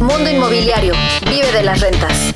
Mundo Inmobiliario. Vive de las rentas.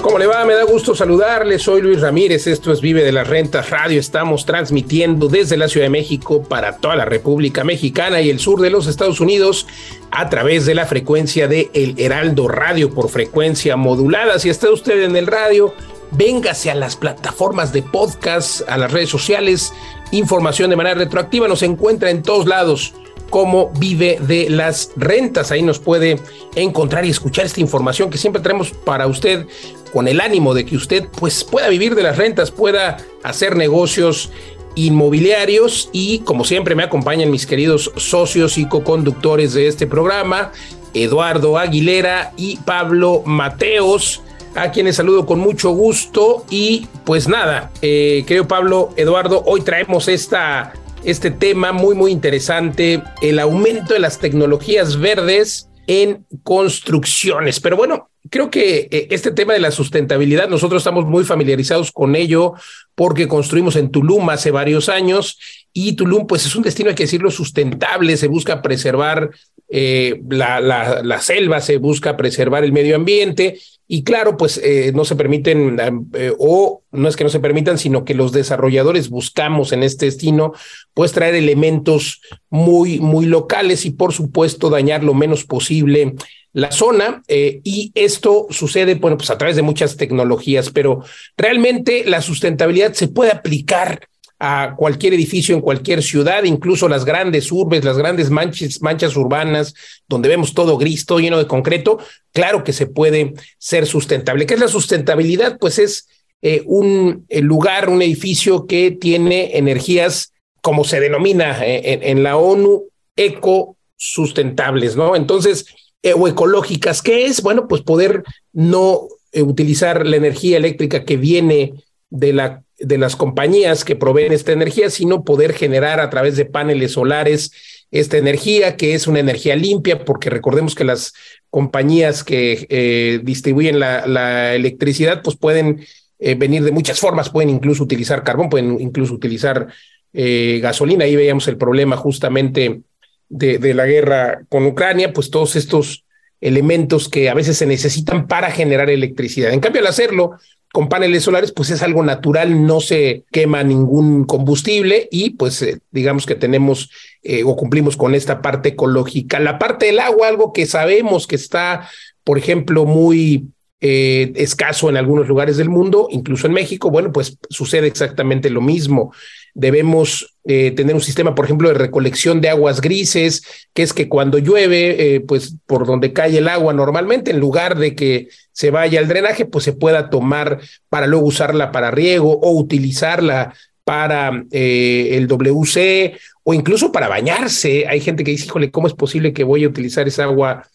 ¿Cómo le va? Me da gusto saludarle. Soy Luis Ramírez. Esto es Vive de las Rentas Radio. Estamos transmitiendo desde la Ciudad de México para toda la República Mexicana y el sur de los Estados Unidos a través de la frecuencia de El Heraldo Radio por frecuencia modulada. Si está usted en el radio, véngase a las plataformas de podcast, a las redes sociales. Información de manera retroactiva nos encuentra en todos lados cómo vive de las rentas. Ahí nos puede encontrar y escuchar esta información que siempre tenemos para usted con el ánimo de que usted pues pueda vivir de las rentas, pueda hacer negocios inmobiliarios y como siempre me acompañan mis queridos socios y co-conductores de este programa, Eduardo Aguilera y Pablo Mateos a quienes saludo con mucho gusto. Y pues nada, eh, querido Pablo, Eduardo, hoy traemos esta este tema muy, muy interesante, el aumento de las tecnologías verdes en construcciones. Pero bueno, creo que eh, este tema de la sustentabilidad, nosotros estamos muy familiarizados con ello porque construimos en Tulum hace varios años y Tulum pues es un destino, hay que decirlo, sustentable, se busca preservar eh, la, la selva, se busca preservar el medio ambiente y claro, pues eh, no se permiten, eh, o no es que no se permitan, sino que los desarrolladores buscamos en este destino, pues traer elementos muy, muy locales y por supuesto dañar lo menos posible la zona. Eh, y esto sucede, bueno, pues a través de muchas tecnologías, pero realmente la sustentabilidad se puede aplicar a cualquier edificio en cualquier ciudad, incluso las grandes urbes, las grandes manchas, urbanas, donde vemos todo gris, todo lleno de concreto, claro que se puede ser sustentable. ¿Qué es la sustentabilidad? Pues es eh, un lugar, un edificio que tiene energías, como se denomina eh, en, la ONU, eco sustentables, ¿no? Entonces, eh, o ecológicas, ¿qué es? Bueno, pues poder no utilizar la energía eléctrica que viene de la de las compañías que proveen esta energía, sino poder generar a través de paneles solares esta energía, que es una energía limpia, porque recordemos que las compañías que eh, distribuyen la, electricidad, pues pueden eh, venir de muchas formas, pueden incluso utilizar carbón, pueden incluso utilizar eh, gasolina. Ahí veíamos el problema justamente de, de la guerra con Ucrania, pues todos estos elementos que a veces se necesitan para generar electricidad. En cambio, al hacerlo con paneles solares, pues es algo natural, no se quema ningún combustible y pues eh, digamos que tenemos eh, o cumplimos con esta parte ecológica. La parte del agua, algo que sabemos que está, por ejemplo, muy eh, escaso en algunos lugares del mundo, incluso en México, bueno, pues sucede exactamente lo mismo debemos eh, tener un sistema, por ejemplo, de recolección de aguas grises, que es que cuando llueve, eh, pues por donde cae el agua normalmente, en lugar de que se vaya al drenaje, pues se pueda tomar para luego usarla para riego o utilizarla para eh, el WC o incluso para bañarse. Hay gente que dice, híjole, ¿cómo es posible que voy a utilizar esa agua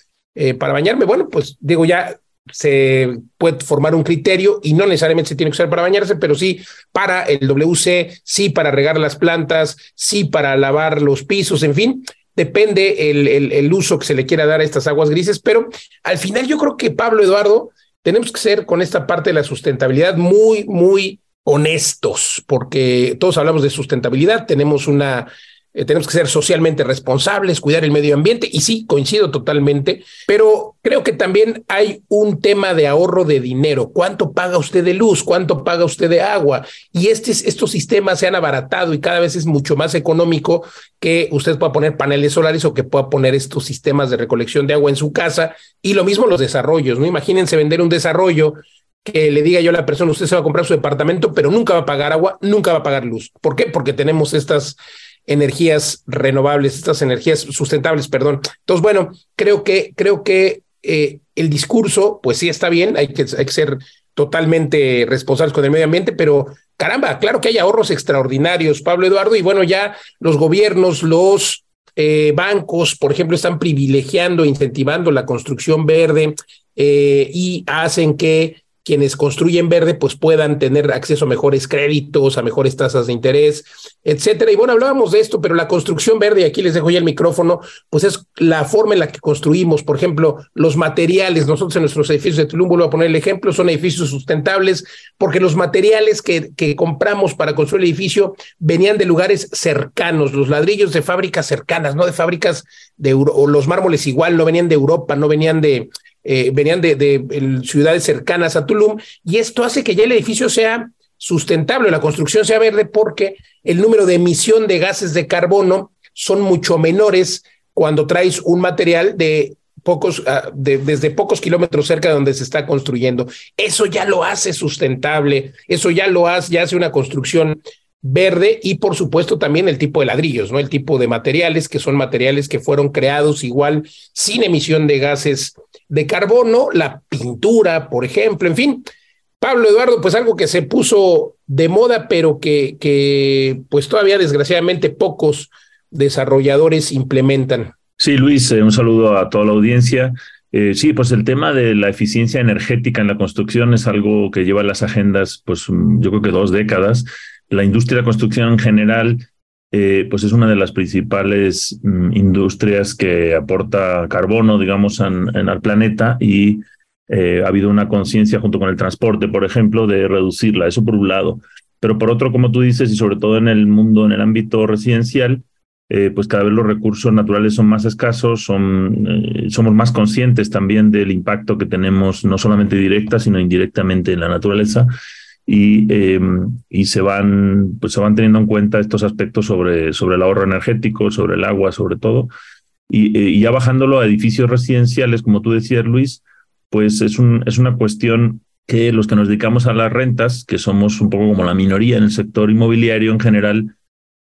para bañarme? Bueno, pues digo, ya se puede formar un criterio y no necesariamente se tiene que usar para bañarse, pero sí para el WC, sí para regar las plantas, sí para lavar los pisos, en fin, depende el, el, uso que se le quiera dar a estas aguas grises, pero al final yo creo que Pablo Eduardo, tenemos que ser con esta parte de la sustentabilidad muy, muy honestos, porque todos hablamos de sustentabilidad, tenemos una eh, tenemos que ser socialmente responsables, cuidar el medio ambiente, y sí, coincido totalmente, pero creo que también hay un tema de ahorro de dinero. ¿Cuánto paga usted de luz? ¿Cuánto paga usted de agua? Y este, estos sistemas se han abaratado y cada vez es mucho más económico que usted pueda poner paneles solares o que pueda poner estos sistemas de recolección de agua en su casa. Y lo mismo los desarrollos, ¿no? Imagínense vender un desarrollo que le diga yo a la persona, usted se va a comprar su departamento, pero nunca va a pagar agua, nunca va a pagar luz. ¿Por qué? Porque tenemos estas energías renovables, estas energías sustentables, perdón. Entonces, bueno, creo que, creo que eh, el discurso, pues sí está bien, hay que, ser totalmente responsables con el medio ambiente, pero caramba, claro que hay ahorros extraordinarios, Pablo Eduardo, y bueno, ya los gobiernos, los eh, bancos, por ejemplo, están privilegiando, incentivando la construcción verde eh, y hacen que quienes construyen verde pues puedan tener acceso a mejores créditos, a mejores tasas de interés, etcétera. Y bueno, hablábamos de esto, pero la construcción verde, y aquí les dejo ya el micrófono, pues es la forma en la que construimos, por ejemplo, los materiales. Nosotros en nuestros edificios de Tulum, vuelvo a poner el ejemplo, son edificios sustentables porque los materiales que, compramos para construir el edificio venían de lugares cercanos, los ladrillos de fábricas cercanas, no de fábricas de o los mármoles igual, no venían de Europa, no venían de eh, venían de, ciudades cercanas a Tulum, y esto hace que ya el edificio sea sustentable, la construcción sea verde, porque el número de emisión de gases de carbono son mucho menores cuando traes un material de pocos, ah, desde pocos kilómetros cerca de donde se está construyendo. Eso ya lo hace sustentable, eso ya lo hace, ya hace una construcción verde y por supuesto también el tipo de ladrillos, ¿no? El tipo de materiales que son materiales que fueron creados igual sin emisión de gases de carbono, la pintura, por ejemplo, en fin. Pablo Eduardo, pues algo que se puso de moda, pero que, que pues todavía desgraciadamente pocos desarrolladores implementan. Sí, Luis, eh, un saludo a toda la audiencia. Eh, sí, pues el tema de la eficiencia energética en la construcción es algo que lleva las agendas, pues yo creo que dos décadas la industria de la construcción en general, eh, pues es una de las principales mm, industrias que aporta carbono, digamos, en, al planeta y eh, ha habido una conciencia junto con el transporte, por ejemplo, de reducirla. Eso por un lado. Pero por otro, como tú dices, y sobre todo en el mundo, en el ámbito residencial, eh, pues cada vez los recursos naturales son más escasos, somos más conscientes también del impacto que tenemos, no solamente directa, sino indirectamente en la naturaleza y, eh, y se, van, pues se van teniendo en cuenta estos aspectos sobre, sobre el ahorro energético, sobre el agua, sobre todo. Y, eh, y, ya bajándolo a edificios residenciales, como tú decías, Luis, pues es, un, es una cuestión que los que nos dedicamos a las rentas, que somos un poco como la minoría en el sector inmobiliario en general,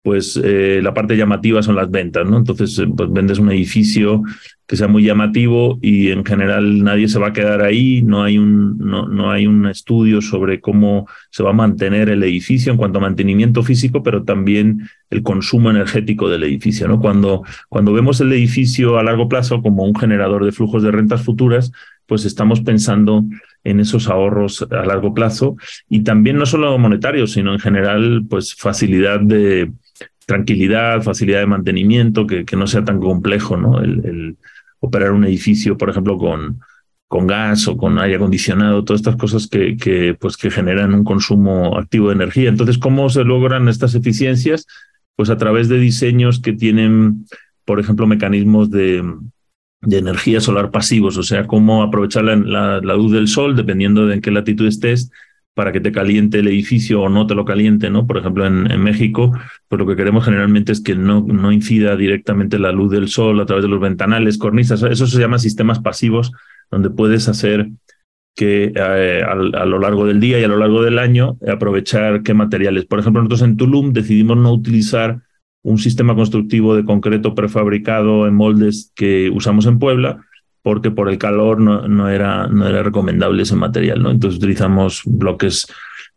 pues eh, la parte llamativa son las ventas, ¿no? Entonces, eh, pues vendes un edificio que sea muy llamativo y en general nadie se va a quedar ahí, no hay un, no, no hay un estudio sobre cómo se va a mantener el edificio en cuanto a mantenimiento físico, pero también el consumo energético del edificio, ¿no? Cuando, cuando vemos el edificio a largo plazo como un generador de flujos de rentas futuras, pues estamos pensando en esos ahorros a largo plazo y también no solo monetarios, sino en general, pues facilidad de, tranquilidad, facilidad de mantenimiento, que, que no sea tan complejo, ¿no? El, operar un edificio, por ejemplo, con, con gas o con aire acondicionado, todas estas cosas que, que, pues, que generan un consumo activo de energía. Entonces, ¿cómo se logran estas eficiencias? Pues a través de diseños que tienen, por ejemplo, mecanismos de, de energía solar pasivos, o sea, cómo aprovechar la, la, la, luz del sol, dependiendo de en qué latitud estés, para que te caliente el edificio o no te lo caliente, ¿no? Por ejemplo, en, México, pues lo que queremos generalmente es que no, no incida directamente la luz del sol a través de los ventanales, cornisas, eso se llama sistemas pasivos, donde puedes hacer que eh, a, a, lo largo del día y a lo largo del año aprovechar qué materiales. Por ejemplo, nosotros en Tulum decidimos no utilizar un sistema constructivo de concreto prefabricado en moldes que usamos en Puebla, porque por el calor no, no, era, no era recomendable ese material, ¿no? Entonces utilizamos bloques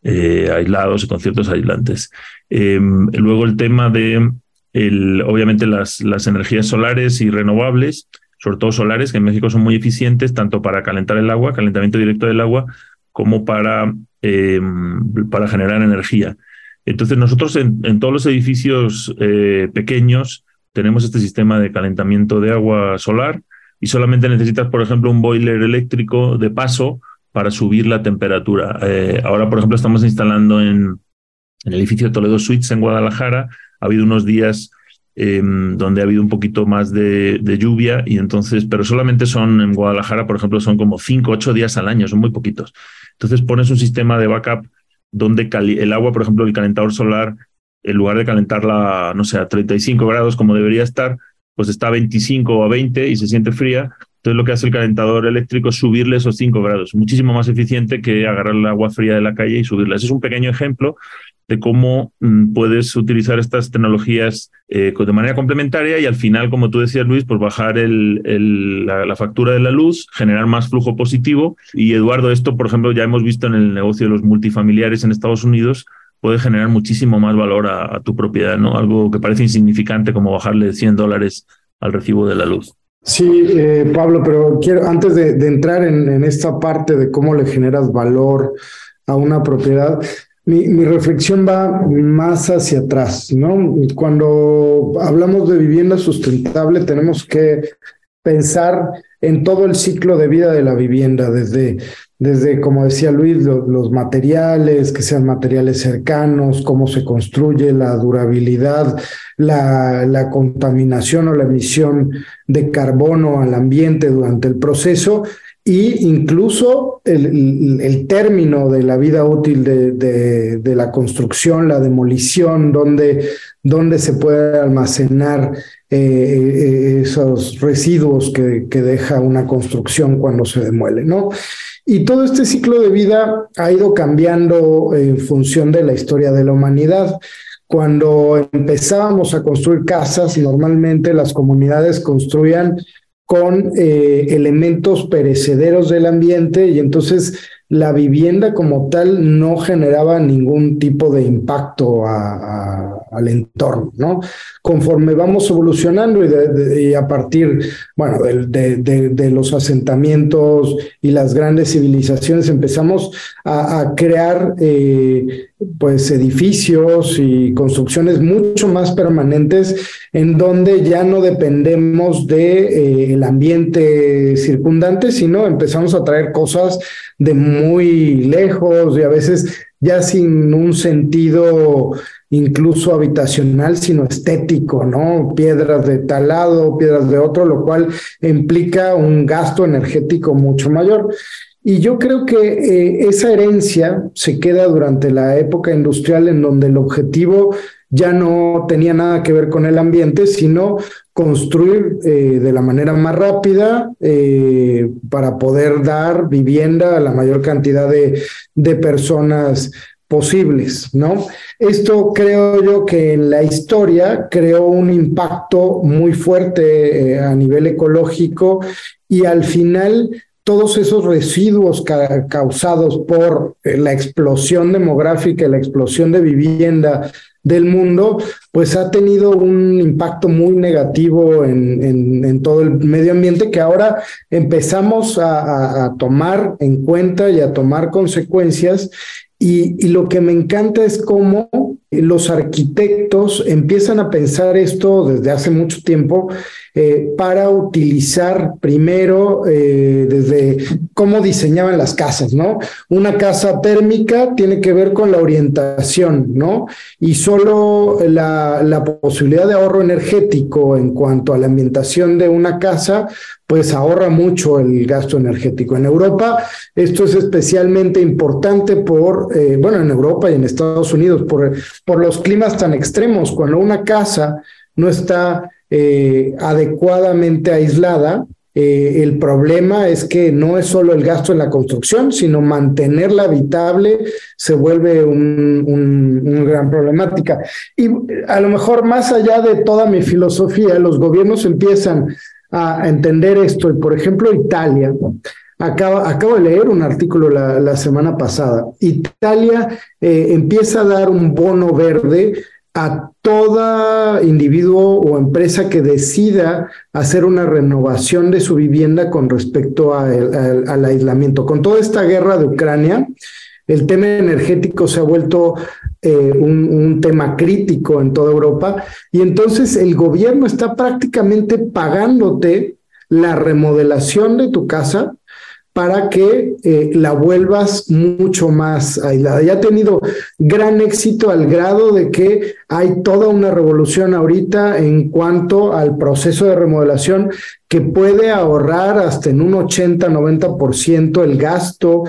eh, aislados y con ciertos aislantes. Eh, luego el tema de, el, obviamente, las, las energías solares y renovables, sobre todo solares, que en México son muy eficientes, tanto para calentar el agua, calentamiento directo del agua, como para, eh, para generar energía. Entonces nosotros en, en todos los edificios eh, pequeños tenemos este sistema de calentamiento de agua solar, y solamente necesitas, por ejemplo, un boiler eléctrico de paso para subir la temperatura. Eh, ahora, por ejemplo, estamos instalando en, el edificio Toledo Suites en Guadalajara. Ha habido unos días eh, donde ha habido un poquito más de, de, lluvia y entonces, pero solamente son en Guadalajara, por ejemplo, son como cinco, ocho días al año, son muy poquitos. Entonces pones un sistema de backup donde el agua, por ejemplo, el calentador solar, en lugar de calentarla, no sé, a 35 grados como debería estar, pues está a 25 o a 20 y se siente fría. Entonces lo que hace el calentador eléctrico es subirle esos 5 grados, muchísimo más eficiente que agarrar el agua fría de la calle y subirla. Ese es un pequeño ejemplo de cómo mm, puedes utilizar estas tecnologías eh, de manera complementaria y al final, como tú decías, Luis, pues bajar el, la, factura de la luz, generar más flujo positivo. Y Eduardo, esto, por ejemplo, ya hemos visto en el negocio de los multifamiliares en Estados Unidos, puede generar muchísimo más valor a, tu propiedad, ¿no? Algo que parece insignificante como bajarle 100 dólares al recibo de la luz. Sí, eh, Pablo, pero quiero, antes de, entrar en, esta parte de cómo le generas valor a una propiedad, mi, mi, reflexión va más hacia atrás, ¿no? Cuando hablamos de vivienda sustentable, tenemos que pensar en todo el ciclo de vida de la vivienda, desde, desde como decía Luis, los materiales, que sean materiales cercanos, cómo se construye, la durabilidad, la, contaminación o la emisión de carbono al ambiente durante el proceso y incluso el, término de la vida útil de, la construcción, la demolición, donde, donde se puede almacenar eh, eh, esos residuos que, deja una construcción cuando se demuele, ¿no? Y todo este ciclo de vida ha ido cambiando en función de la historia de la humanidad. Cuando empezábamos a construir casas, normalmente las comunidades construían con eh, elementos perecederos del ambiente y entonces la vivienda como tal no generaba ningún tipo de impacto al entorno, ¿no? Conforme vamos evolucionando y, a partir, bueno, de, los asentamientos y las grandes civilizaciones empezamos a, crear eh, pues edificios y construcciones mucho más permanentes en donde ya no dependemos de eh, ambiente circundante, sino empezamos a traer cosas de muy lejos y a veces ya sin un sentido incluso habitacional, sino estético, ¿no? Piedras de tal lado, piedras de otro, lo cual implica un gasto energético mucho mayor. Y yo creo que eh, esa herencia se queda durante la época industrial en donde el objetivo ya no tenía nada que ver con el ambiente, sino construir eh, de la manera más rápida eh, para poder dar vivienda a la mayor cantidad de, de personas posibles, ¿no? Esto creo yo que en la historia creó un impacto muy fuerte a nivel ecológico y al final todos esos residuos causados por eh, la explosión demográfica, la explosión de vivienda del mundo, pues ha tenido un impacto muy negativo en, en, todo el medio ambiente que ahora empezamos a, tomar en cuenta y a tomar consecuencias. Y, lo que me encanta es cómo los arquitectos empiezan a pensar esto desde hace mucho tiempo eh, para utilizar primero eh, desde cómo diseñaban las casas, ¿no? Una casa térmica tiene que ver con la orientación, ¿no? Y solo la, posibilidad de ahorro energético en cuanto a la ambientación de una casa, pues ahorra mucho el gasto energético. En Europa esto es especialmente importante por, eh, bueno, en Europa y en Estados Unidos, por, por los climas tan extremos. Cuando una casa no está eh, adecuadamente aislada. Eh, el problema es que no es solo el gasto en la construcción, sino mantenerla habitable se vuelve un, un, gran problemática. Y a lo mejor más allá de toda mi filosofía, los gobiernos empiezan a entender esto. Y por ejemplo, Italia, Acabo, de leer un artículo la, la semana pasada. Italia eh, empieza a dar un bono verde a todo individuo o empresa que decida hacer una renovación de su vivienda con respecto al aislamiento. Con toda esta guerra de Ucrania, el tema energético se ha vuelto eh, un, tema crítico en toda Europa y entonces el gobierno está prácticamente pagándote la remodelación de tu casa para que eh, la vuelvas mucho más aislada. Ya ha tenido gran éxito al grado de que hay toda una revolución ahorita en cuanto al proceso de remodelación que puede ahorrar hasta en un 80-90% el gasto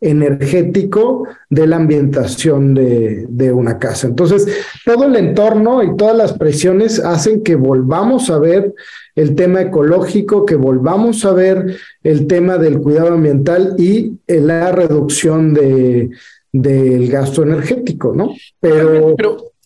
energético de la ambientación de, de, una casa. Entonces, todo el entorno y todas las presiones hacen que volvamos a ver el tema ecológico, que volvamos a ver el tema del cuidado ambiental y la reducción de, del gasto energético, ¿no? Pero,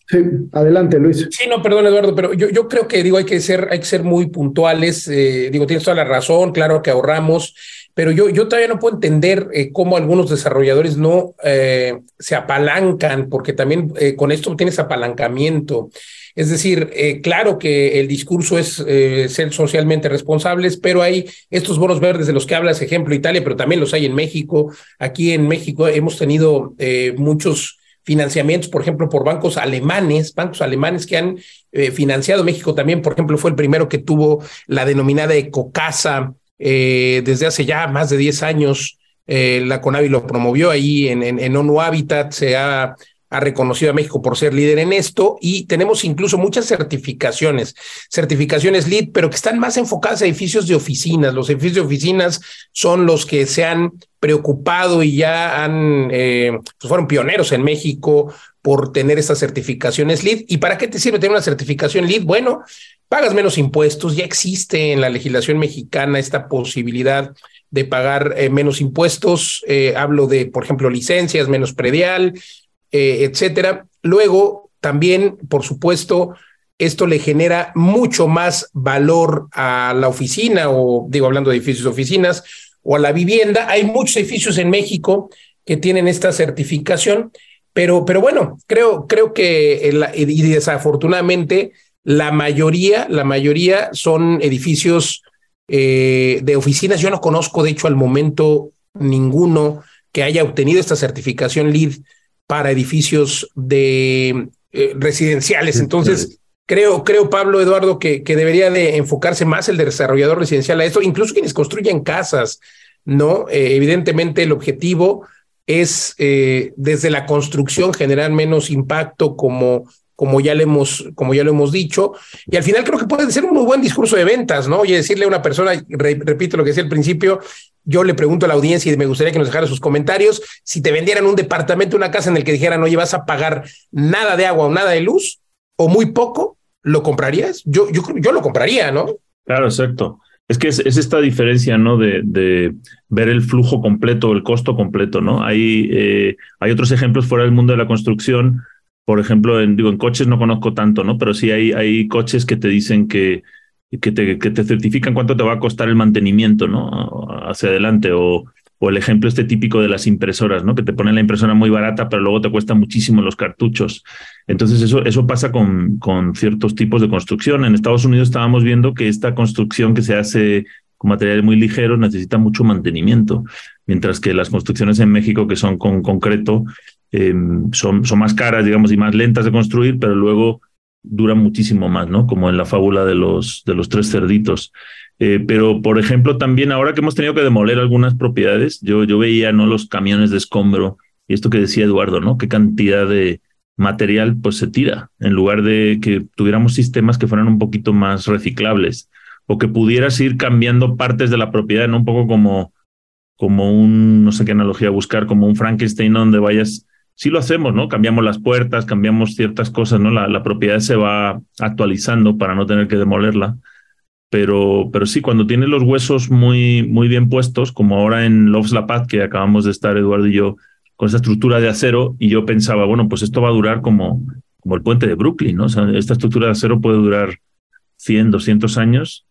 sí, adelante, Luis. Sí, no, perdón, Eduardo, pero yo, yo creo que digo, hay que ser, hay que ser muy puntuales. Eh, digo, tienes toda la razón, claro que ahorramos, pero yo, yo todavía no puedo entender eh, cómo algunos desarrolladores no eh, se apalancan, porque también con esto tienes apalancamiento. Es decir, eh, claro que el discurso es eh, ser socialmente responsables, pero hay estos bonos verdes de los que hablas, ejemplo Italia, pero también los hay en México. Aquí en México hemos tenido eh, muchos financiamientos, por ejemplo, por bancos alemanes, bancos alemanes que han financiado México también, por ejemplo, fue el primero que tuvo la denominada Ecocasa desde hace ya más de 10 años. la CONAVI lo promovió ahí en, en, en ONU Habitat, se ha ha reconocido a México por ser líder en esto y tenemos incluso muchas certificaciones, certificaciones LEED, pero que están más enfocadas a edificios de oficinas. Los edificios de oficinas son los que se han preocupado y ya han, eh, pues fueron pioneros en México por tener estas certificaciones LEED. ¿Y para qué te sirve tener una certificación LEED? Bueno, pagas menos impuestos, ya existe en la legislación mexicana esta posibilidad de pagar eh, menos impuestos. Eh, hablo de, por ejemplo, licencias, menos predial, eh, etcétera. Luego, también, por supuesto, esto le genera mucho más valor a la oficina, o digo, hablando de edificios de oficinas, o a la vivienda. Hay muchos edificios en México que tienen esta certificación, pero, pero bueno, creo, creo que, y desafortunadamente, la mayoría, la mayoría son edificios eh, de oficinas. Yo no conozco, de hecho, al momento ninguno que haya obtenido esta certificación LEED para edificios de eh, residenciales. Entonces, creo, creo, Pablo Eduardo, que, que debería de enfocarse más el desarrollador residencial a esto, incluso quienes construyen casas, ¿no? Eh, evidentemente el objetivo es eh, desde la construcción generar menos impacto como como ya, le hemos, como ya lo hemos dicho, y al final creo que puede ser un buen discurso de ventas, ¿no? Y decirle a una persona, repito lo que decía al principio, yo le pregunto a la audiencia y me gustaría que nos dejara sus comentarios, si te vendieran un departamento, una casa en el que dijeran, oye, vas a pagar nada de agua o nada de luz, o muy poco, ¿lo comprarías? Yo, yo, yo lo compraría, ¿no? Claro, exacto. Es que es, esta diferencia, ¿no? De, ver el flujo completo, el costo completo, ¿no? Hay, eh, hay otros ejemplos fuera del mundo de la construcción por ejemplo, en, digo, en coches no conozco tanto, ¿no? Pero sí hay, hay coches que te dicen que, que, te, que te certifican cuánto te va a costar el mantenimiento, ¿no? Hacia adelante. O, o el ejemplo este típico de las impresoras, ¿no? Que te ponen la impresora muy barata, pero luego te cuesta muchísimo los cartuchos. Entonces, eso, eso pasa con, con ciertos tipos de construcción. En Estados Unidos estábamos viendo que esta construcción que se hace con materiales muy ligeros necesita mucho mantenimiento, mientras que las construcciones en México, que son con concreto, Em, son, son más caras, digamos, y más lentas de construir, pero luego duran muchísimo más, ¿no? Como en la fábula de los, de los tres cerditos. Eh, pero, por ejemplo, también ahora que hemos tenido que demoler algunas propiedades, yo, yo veía, ¿no? Los camiones de escombro y esto que decía Eduardo, ¿no? Qué cantidad de material pues se tira en lugar de que tuviéramos sistemas que fueran un poquito más reciclables o que pudieras ir cambiando partes de la propiedad, ¿no? Un poco como, como un, no sé qué analogía buscar, como un Frankenstein donde vayas sí lo hacemos, ¿no? Cambiamos las puertas, cambiamos ciertas cosas, ¿no? La, la propiedad se va actualizando para no tener que demolerla. Pero, pero sí, cuando tiene los huesos muy, muy bien puestos, como ahora en Loves La Paz, que acabamos de estar Eduardo y yo con esa estructura de acero, y yo pensaba, bueno, pues esto va a durar como, como el puente de Brooklyn, ¿no? O sea, esta estructura de acero puede durar 100, 200 años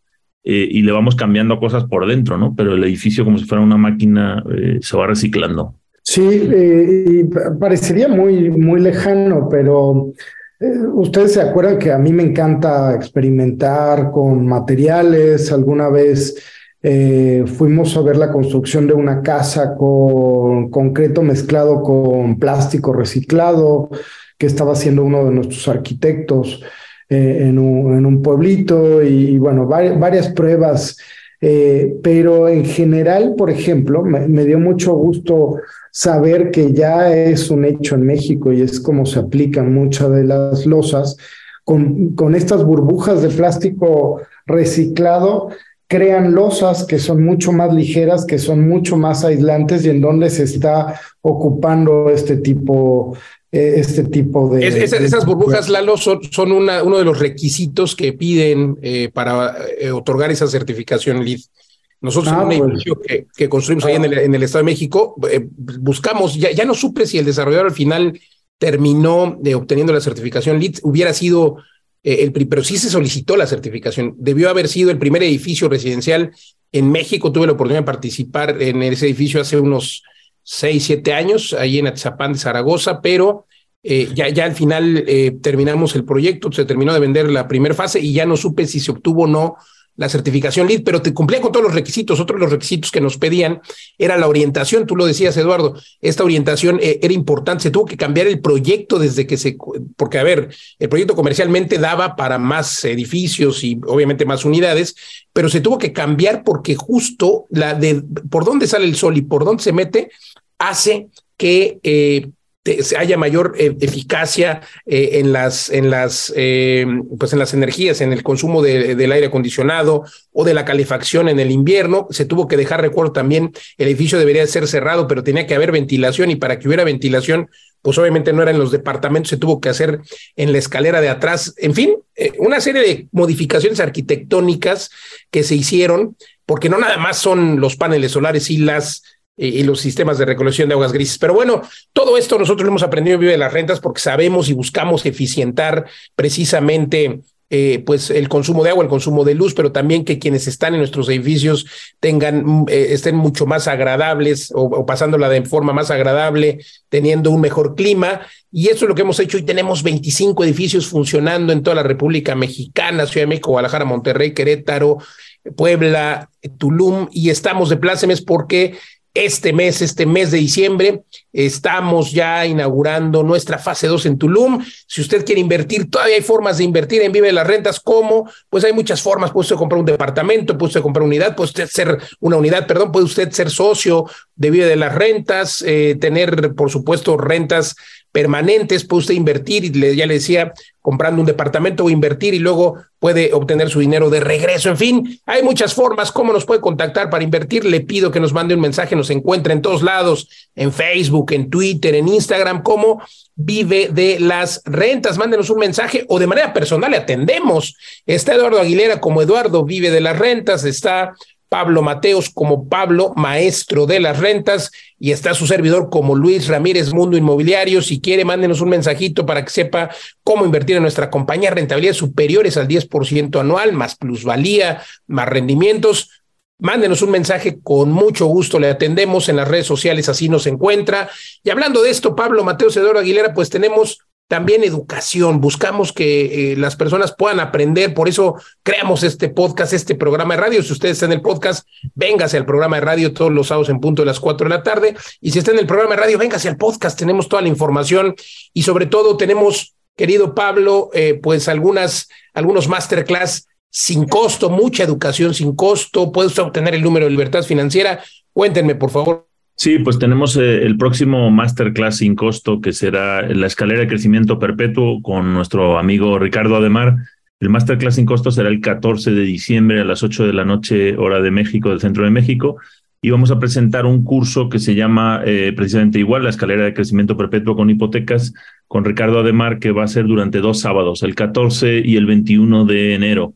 eh, y le vamos cambiando cosas por dentro, ¿no? Pero el edificio, como si fuera una máquina, eh, se va reciclando. Sí, eh, parecería muy, muy lejano, pero eh, ustedes se acuerdan que a mí me encanta experimentar con materiales. Alguna vez eh, fuimos a ver la construcción de una casa con concreto mezclado con plástico reciclado que estaba haciendo uno de nuestros arquitectos un, en, un, pueblito y, bueno, varias, pruebas. Pero en general, por ejemplo, me dio mucho gusto saber que ya es un hecho en México y es como se aplican muchas de las losas, con, con estas burbujas de plástico reciclado, crean losas que son mucho más ligeras, que son mucho más aislantes y en donde se está ocupando este tipo eh, este tipo de... esas burbujas, Lalo, son, son una, uno de los requisitos que piden eh, para eh, otorgar esa certificación LEED. Nosotros en ah, un edificio que, construimos ahí en el, Estado de México, eh, buscamos, ya, ya no supe si el desarrollador al final terminó de obteniendo la certificación LEED, hubiera sido eh, el el, pero sí se solicitó la certificación. Debió haber sido el primer edificio residencial en México. Tuve la oportunidad de participar en ese edificio hace unos seis, siete años, ahí en Atzapán de Zaragoza, pero eh, ya, ya al final eh, terminamos el proyecto, se terminó de vender la primera fase y ya no supe si se obtuvo o no la certificación LEED, pero te cumplía con todos los requisitos. Otro de los requisitos que nos pedían era la orientación. Tú lo decías, Eduardo, esta orientación eh, era importante. Se tuvo que cambiar el proyecto desde que se, porque a ver, el proyecto comercialmente daba para más edificios y obviamente más unidades, pero se tuvo que cambiar porque justo la de por dónde sale el sol y por dónde se mete hace que eh, haya mayor eh, eficacia eh, en las en las eh, pues en las energías en el consumo del aire acondicionado o de la calefacción en el invierno se tuvo que dejar recuerdo también el edificio debería ser cerrado pero tenía que haber ventilación y para que hubiera ventilación pues obviamente no era en los departamentos se tuvo que hacer en la escalera de atrás. En fin una serie de modificaciones arquitectónicas que se hicieron porque no nada más son los paneles solares y las y, los sistemas de recolección de aguas grises. Pero bueno, todo esto nosotros lo hemos aprendido en Vive de las Rentas porque sabemos y buscamos eficientar precisamente eh, pues el consumo de agua, el consumo de luz, pero también que quienes están en nuestros edificios tengan, eh, estén mucho más agradables o, pasándola de forma más agradable, teniendo un mejor clima. Y eso es lo que hemos hecho. y tenemos 25 edificios funcionando en toda la República Mexicana, Ciudad de México, Guadalajara, Monterrey, Querétaro, Puebla, Tulum, y estamos de plácemes porque este mes, este mes de diciembre. Estamos ya inaugurando nuestra fase 2 en Tulum. Si usted quiere invertir, todavía hay formas de invertir en Vive las Rentas. ¿Cómo? Pues hay muchas formas. Puede usted comprar un departamento, puede usted comprar unidad, puede usted ser una unidad, perdón, puede usted ser socio de Vive de las Rentas, eh, tener, por supuesto, rentas permanentes, puede usted invertir, y le, ya le decía, comprando un departamento o invertir y luego puede obtener su dinero de regreso. En fin, hay muchas formas. ¿Cómo nos puede contactar para invertir? Le pido que nos mande un mensaje, nos encuentre en todos lados, en Facebook, en Twitter, en Instagram, como vive de las rentas. Mándenos un mensaje o de manera personal le atendemos. Está Eduardo Aguilera como Eduardo vive de las rentas, está Pablo Mateos como Pablo, maestro de las rentas, y está su servidor como Luis Ramírez, Mundo Inmobiliario. Si quiere, mándenos un mensajito para que sepa cómo invertir en nuestra compañía, rentabilidades superiores al 10% anual, más plusvalía, más rendimientos. Mándenos un mensaje, con mucho gusto le atendemos en las redes sociales, así nos encuentra. Y hablando de esto, Pablo Mateos Eduardo Aguilera, pues tenemos también educación, buscamos que eh, las personas puedan aprender, por eso creamos este podcast, este programa de radio. Si usted está en el podcast, véngase al programa de radio todos los sábados en punto de las cuatro de la tarde. Y si está en el programa de radio, véngase al podcast, tenemos toda la información y sobre todo tenemos, querido Pablo, eh, pues algunas, algunos masterclass sin costo, mucha educación sin costo. Puede usted obtener el número de libertad financiera. Cuéntenme, por favor. Sí, pues tenemos eh, el próximo masterclass sin costo que será la escalera de crecimiento perpetuo con nuestro amigo Ricardo Ademar. El masterclass sin costo será el 14 de diciembre a las 8 de la noche, hora de México, del centro de México. Y vamos a presentar un curso que se llama eh, precisamente igual, la escalera de crecimiento perpetuo con hipotecas, con Ricardo Ademar, que va a ser durante dos sábados, el 14 y el 21 de enero.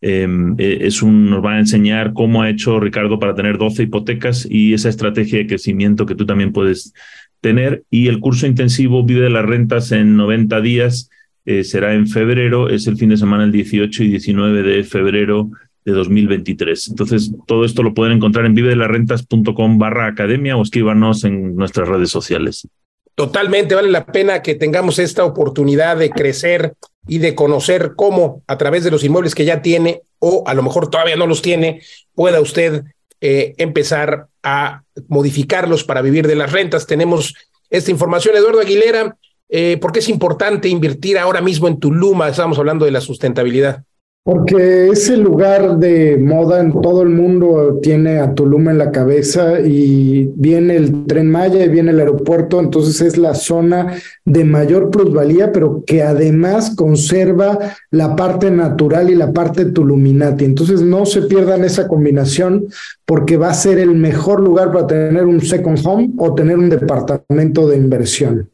Em, eh, es un, nos va a enseñar cómo ha hecho Ricardo para tener 12 hipotecas y esa estrategia de crecimiento que tú también puedes tener. Y el curso intensivo Vive de las Rentas en 90 días eh, será en febrero, es el fin de semana el 18 y 19 de febrero de 2023. Entonces, todo esto lo pueden encontrar en vivedelasrentas.com barra academia o escríbanos en nuestras redes sociales. Totalmente, vale la pena que tengamos esta oportunidad de crecer y de conocer cómo a través de los inmuebles que ya tiene o a lo mejor todavía no los tiene, pueda usted eh, empezar a modificarlos para vivir de las rentas. Tenemos esta información, Eduardo Aguilera, eh, ¿por qué es importante invertir ahora mismo en Tuluma? Estamos hablando de la sustentabilidad. Porque ese lugar de moda en todo el mundo tiene a Tulum en la cabeza y viene el tren Maya y viene el aeropuerto, entonces es la zona de mayor plusvalía, pero que además conserva la parte natural y la parte tuluminati. Entonces no se pierdan esa combinación porque va a ser el mejor lugar para tener un second home o tener un departamento de inversión.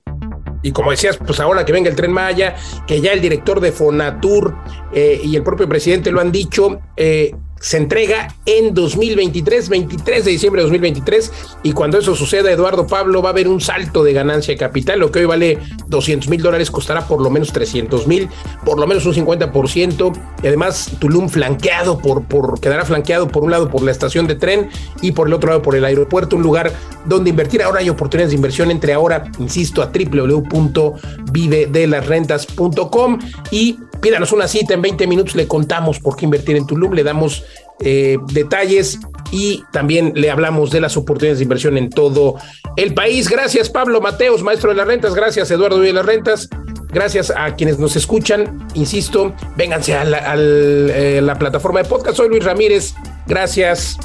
Y como decías, pues ahora que venga el tren Maya, que ya el director de Fonatur eh, y el propio presidente lo han dicho, eh, se entrega en 2023, 23 de diciembre de 2023, y cuando eso suceda, Eduardo Pablo, va a haber un salto de ganancia de capital, lo que hoy vale 200 mil dólares costará por lo menos 300 mil, por lo menos un 50%, y además Tulum flanqueado por, por, quedará flanqueado por un lado por la estación de tren y por el otro lado por el aeropuerto, un lugar donde invertir. Ahora hay oportunidades de inversión, entre ahora, insisto, a www.vivedelasrentas.com y pídanos una cita en 20 minutos, le contamos por qué invertir en Tulum, le damos eh, detalles y también le hablamos de las oportunidades de inversión en todo el país. Gracias Pablo Mateos, maestro de las rentas, gracias Eduardo de las rentas, gracias a quienes nos escuchan, insisto, vénganse a la, eh, la plataforma de podcast, soy Luis Ramírez, gracias.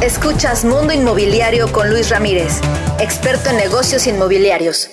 Escuchas Mundo Inmobiliario con Luis Ramírez, experto en negocios inmobiliarios.